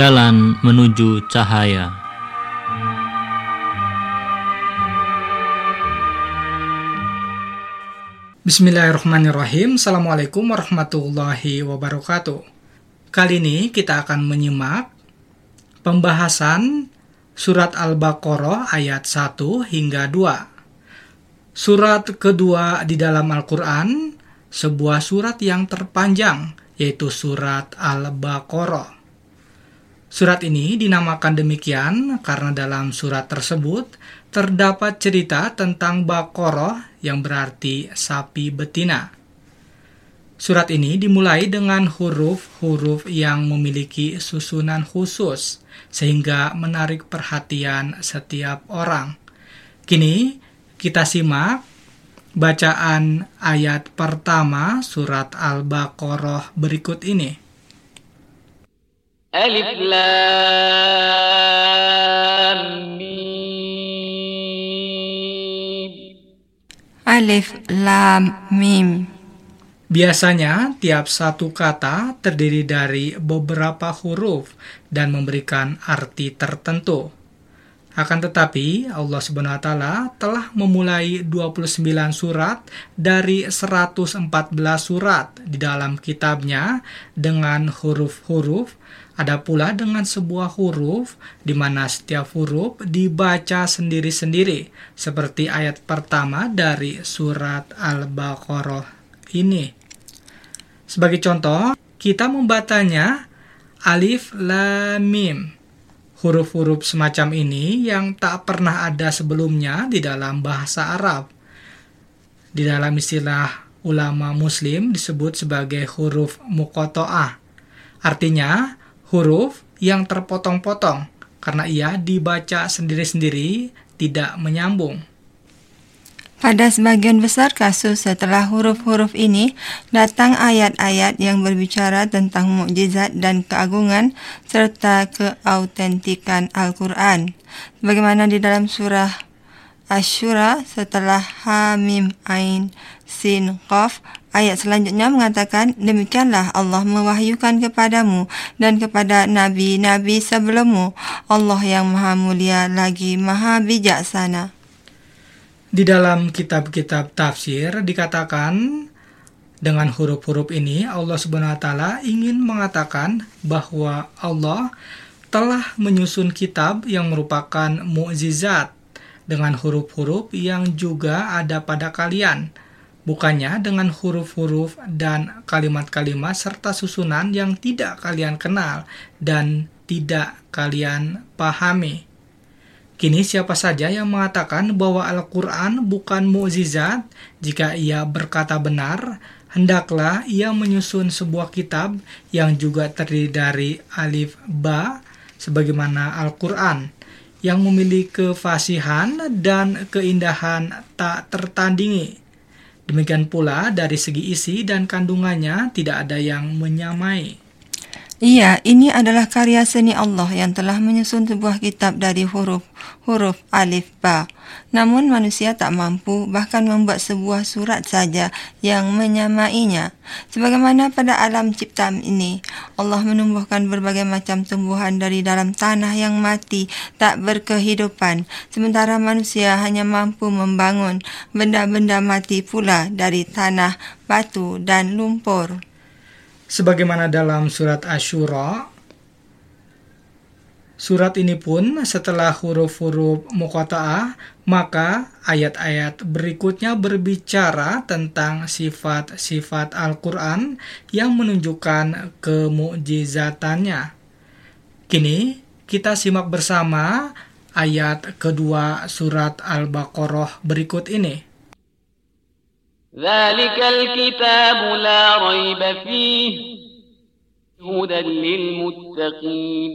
Jalan menuju cahaya. Bismillahirrahmanirrahim. Assalamualaikum warahmatullahi wabarakatuh. Kali ini kita akan menyimak pembahasan surat Al-Baqarah ayat 1 hingga 2. Surat kedua di dalam Al-Quran, sebuah surat yang terpanjang, yaitu surat Al-Baqarah. Surat ini dinamakan demikian karena dalam surat tersebut terdapat cerita tentang Bakoroh yang berarti sapi betina. Surat ini dimulai dengan huruf-huruf yang memiliki susunan khusus sehingga menarik perhatian setiap orang. Kini kita simak bacaan ayat pertama surat Al-Baqarah berikut ini. Alif Lam Mim. Alif Lam Mim. Biasanya, tiap satu kata terdiri dari beberapa huruf dan memberikan arti tertentu. Akan tetapi, Allah Subhanahu wa taala telah memulai 29 surat dari 114 surat di dalam kitabnya dengan huruf-huruf ada pula dengan sebuah huruf di mana setiap huruf dibaca sendiri-sendiri seperti ayat pertama dari surat Al-Baqarah ini. Sebagai contoh, kita membacanya alif lam mim. Huruf-huruf semacam ini yang tak pernah ada sebelumnya di dalam bahasa Arab. Di dalam istilah ulama muslim disebut sebagai huruf mukoto'ah. Artinya, huruf yang terpotong-potong karena ia dibaca sendiri-sendiri tidak menyambung. Pada sebagian besar kasus setelah huruf-huruf ini datang ayat-ayat yang berbicara tentang mukjizat dan keagungan serta keautentikan Al-Quran. Bagaimana di dalam surah Asyura setelah Ha Mim Ain Sin Qaf ayat selanjutnya mengatakan demikianlah Allah mewahyukan kepadamu dan kepada nabi-nabi sebelummu Allah yang maha mulia lagi maha bijaksana. Di dalam kitab-kitab tafsir dikatakan dengan huruf-huruf ini Allah Subhanahu ingin mengatakan bahwa Allah telah menyusun kitab yang merupakan mukjizat dengan huruf-huruf yang juga ada pada kalian bukannya dengan huruf-huruf dan kalimat-kalimat serta susunan yang tidak kalian kenal dan tidak kalian pahami. Kini siapa saja yang mengatakan bahwa Al-Quran bukan mukjizat, jika ia berkata benar, hendaklah ia menyusun sebuah kitab yang juga terdiri dari alif ba, sebagaimana Al-Quran, yang memiliki kefasihan dan keindahan tak tertandingi. Demikian pula dari segi isi dan kandungannya tidak ada yang menyamai. Iya, ini adalah karya seni Allah yang telah menyusun sebuah kitab dari huruf-huruf alif ba. Namun manusia tak mampu bahkan membuat sebuah surat saja yang menyamainya. Sebagaimana pada alam ciptaan ini, Allah menumbuhkan berbagai macam tumbuhan dari dalam tanah yang mati tak berkehidupan, sementara manusia hanya mampu membangun benda-benda mati pula dari tanah, batu dan lumpur. Sebagaimana dalam surat Ashura, surat ini pun setelah huruf-huruf muqata'ah, maka ayat-ayat berikutnya berbicara tentang sifat-sifat Al-Quran yang menunjukkan kemukjizatannya. Kini kita simak bersama ayat kedua surat Al-Baqarah berikut ini. ذلك الكتاب لا ريب فيه هدى للمتقين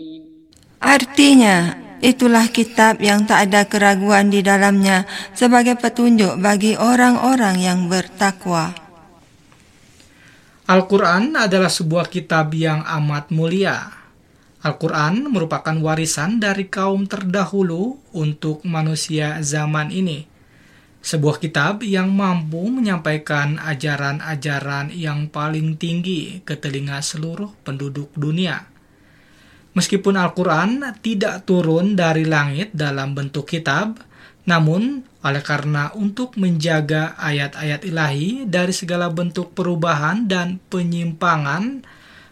Artinya, itulah kitab yang tak ada keraguan di dalamnya sebagai petunjuk bagi orang-orang yang bertakwa. Al-Quran adalah sebuah kitab yang amat mulia. Al-Quran merupakan warisan dari kaum terdahulu untuk manusia zaman ini. sebuah kitab yang mampu menyampaikan ajaran-ajaran yang paling tinggi ke telinga seluruh penduduk dunia. Meskipun Al-Quran tidak turun dari langit dalam bentuk kitab, namun oleh karena untuk menjaga ayat-ayat ilahi dari segala bentuk perubahan dan penyimpangan,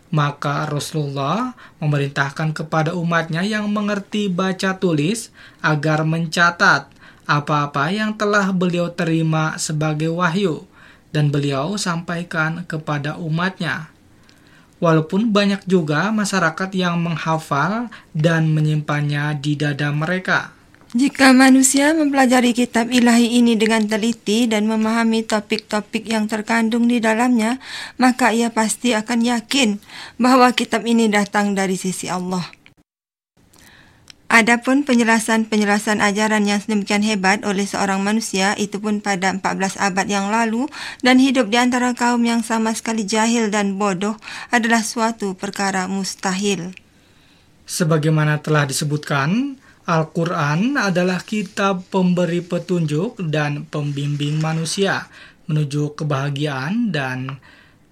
maka Rasulullah memerintahkan kepada umatnya yang mengerti baca tulis agar mencatat apa-apa yang telah beliau terima sebagai wahyu dan beliau sampaikan kepada umatnya. Walaupun banyak juga masyarakat yang menghafal dan menyimpannya di dada mereka. Jika manusia mempelajari kitab ilahi ini dengan teliti dan memahami topik-topik yang terkandung di dalamnya, maka ia pasti akan yakin bahwa kitab ini datang dari sisi Allah. Adapun penjelasan-penjelasan ajaran yang sedemikian hebat oleh seorang manusia itu pun pada 14 abad yang lalu dan hidup di antara kaum yang sama sekali jahil dan bodoh adalah suatu perkara mustahil. Sebagaimana telah disebutkan, Al-Quran adalah kitab pemberi petunjuk dan pembimbing manusia menuju kebahagiaan dan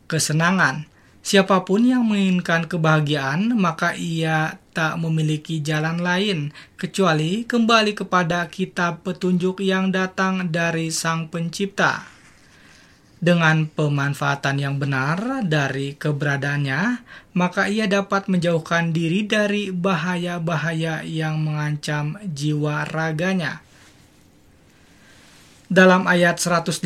kesenangan. Siapa pun yang menginginkan kebahagiaan, maka ia tak memiliki jalan lain kecuali kembali kepada kitab petunjuk yang datang dari Sang Pencipta. Dengan pemanfaatan yang benar dari keberadaannya, maka ia dapat menjauhkan diri dari bahaya-bahaya yang mengancam jiwa raganya. Dalam ayat 185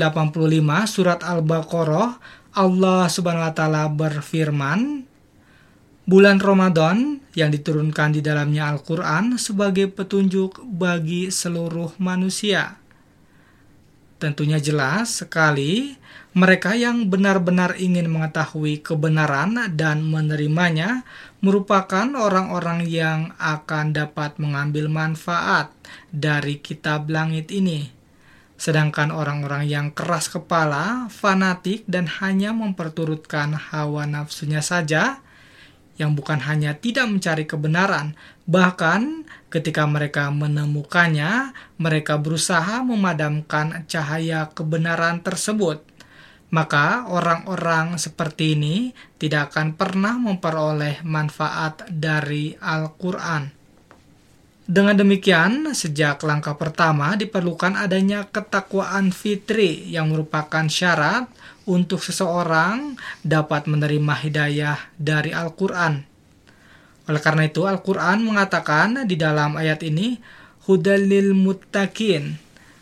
surat Al-Baqarah, Allah Subhanahu wa taala berfirman, bulan Ramadan yang diturunkan di dalamnya Al-Qur'an sebagai petunjuk bagi seluruh manusia. Tentunya jelas sekali mereka yang benar-benar ingin mengetahui kebenaran dan menerimanya merupakan orang-orang yang akan dapat mengambil manfaat dari kitab langit ini. Sedangkan orang-orang yang keras kepala, fanatik, dan hanya memperturutkan hawa nafsunya saja, yang bukan hanya tidak mencari kebenaran, bahkan ketika mereka menemukannya, mereka berusaha memadamkan cahaya kebenaran tersebut. Maka orang-orang seperti ini tidak akan pernah memperoleh manfaat dari Al-Quran. Dengan demikian, sejak langkah pertama diperlukan adanya ketakwaan fitri yang merupakan syarat untuk seseorang dapat menerima hidayah dari Al-Quran. Oleh karena itu, Al-Quran mengatakan di dalam ayat ini, Hudalil muttaqin.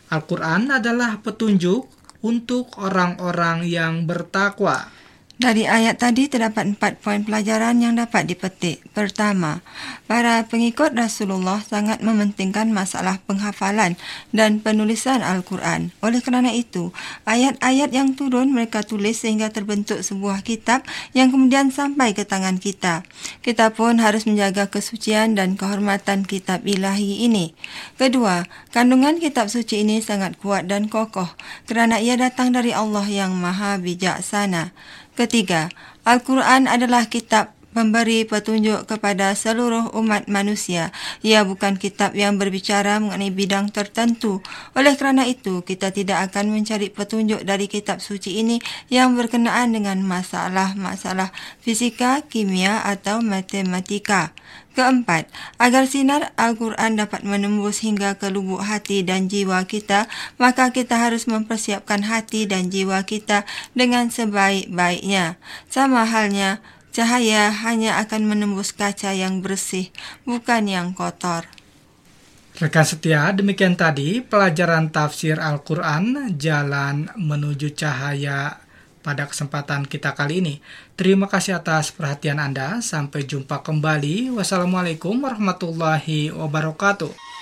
Al-Quran adalah petunjuk untuk orang-orang yang bertakwa. Dari ayat tadi terdapat empat poin pelajaran yang dapat dipetik. Pertama, para pengikut Rasulullah sangat mementingkan masalah penghafalan dan penulisan Al-Quran. Oleh kerana itu, ayat-ayat yang turun mereka tulis sehingga terbentuk sebuah kitab yang kemudian sampai ke tangan kita. Kita pun harus menjaga kesucian dan kehormatan kitab ilahi ini. Kedua, kandungan kitab suci ini sangat kuat dan kokoh kerana ia datang dari Allah yang maha bijaksana. Ketiga, Al-Quran adalah kitab memberi petunjuk kepada seluruh umat manusia. Ia bukan kitab yang berbicara mengenai bidang tertentu. Oleh kerana itu, kita tidak akan mencari petunjuk dari kitab suci ini yang berkenaan dengan masalah-masalah fisika, kimia atau matematika. Keempat, agar sinar Al-Quran dapat menembus hingga ke lubuk hati dan jiwa kita, maka kita harus mempersiapkan hati dan jiwa kita dengan sebaik-baiknya. Sama halnya, cahaya hanya akan menembus kaca yang bersih, bukan yang kotor. Rekan setia, demikian tadi pelajaran tafsir Al-Quran, Jalan Menuju Cahaya pada kesempatan kita kali ini. Terima kasih atas perhatian Anda. Sampai jumpa kembali. Wassalamualaikum warahmatullahi wabarakatuh.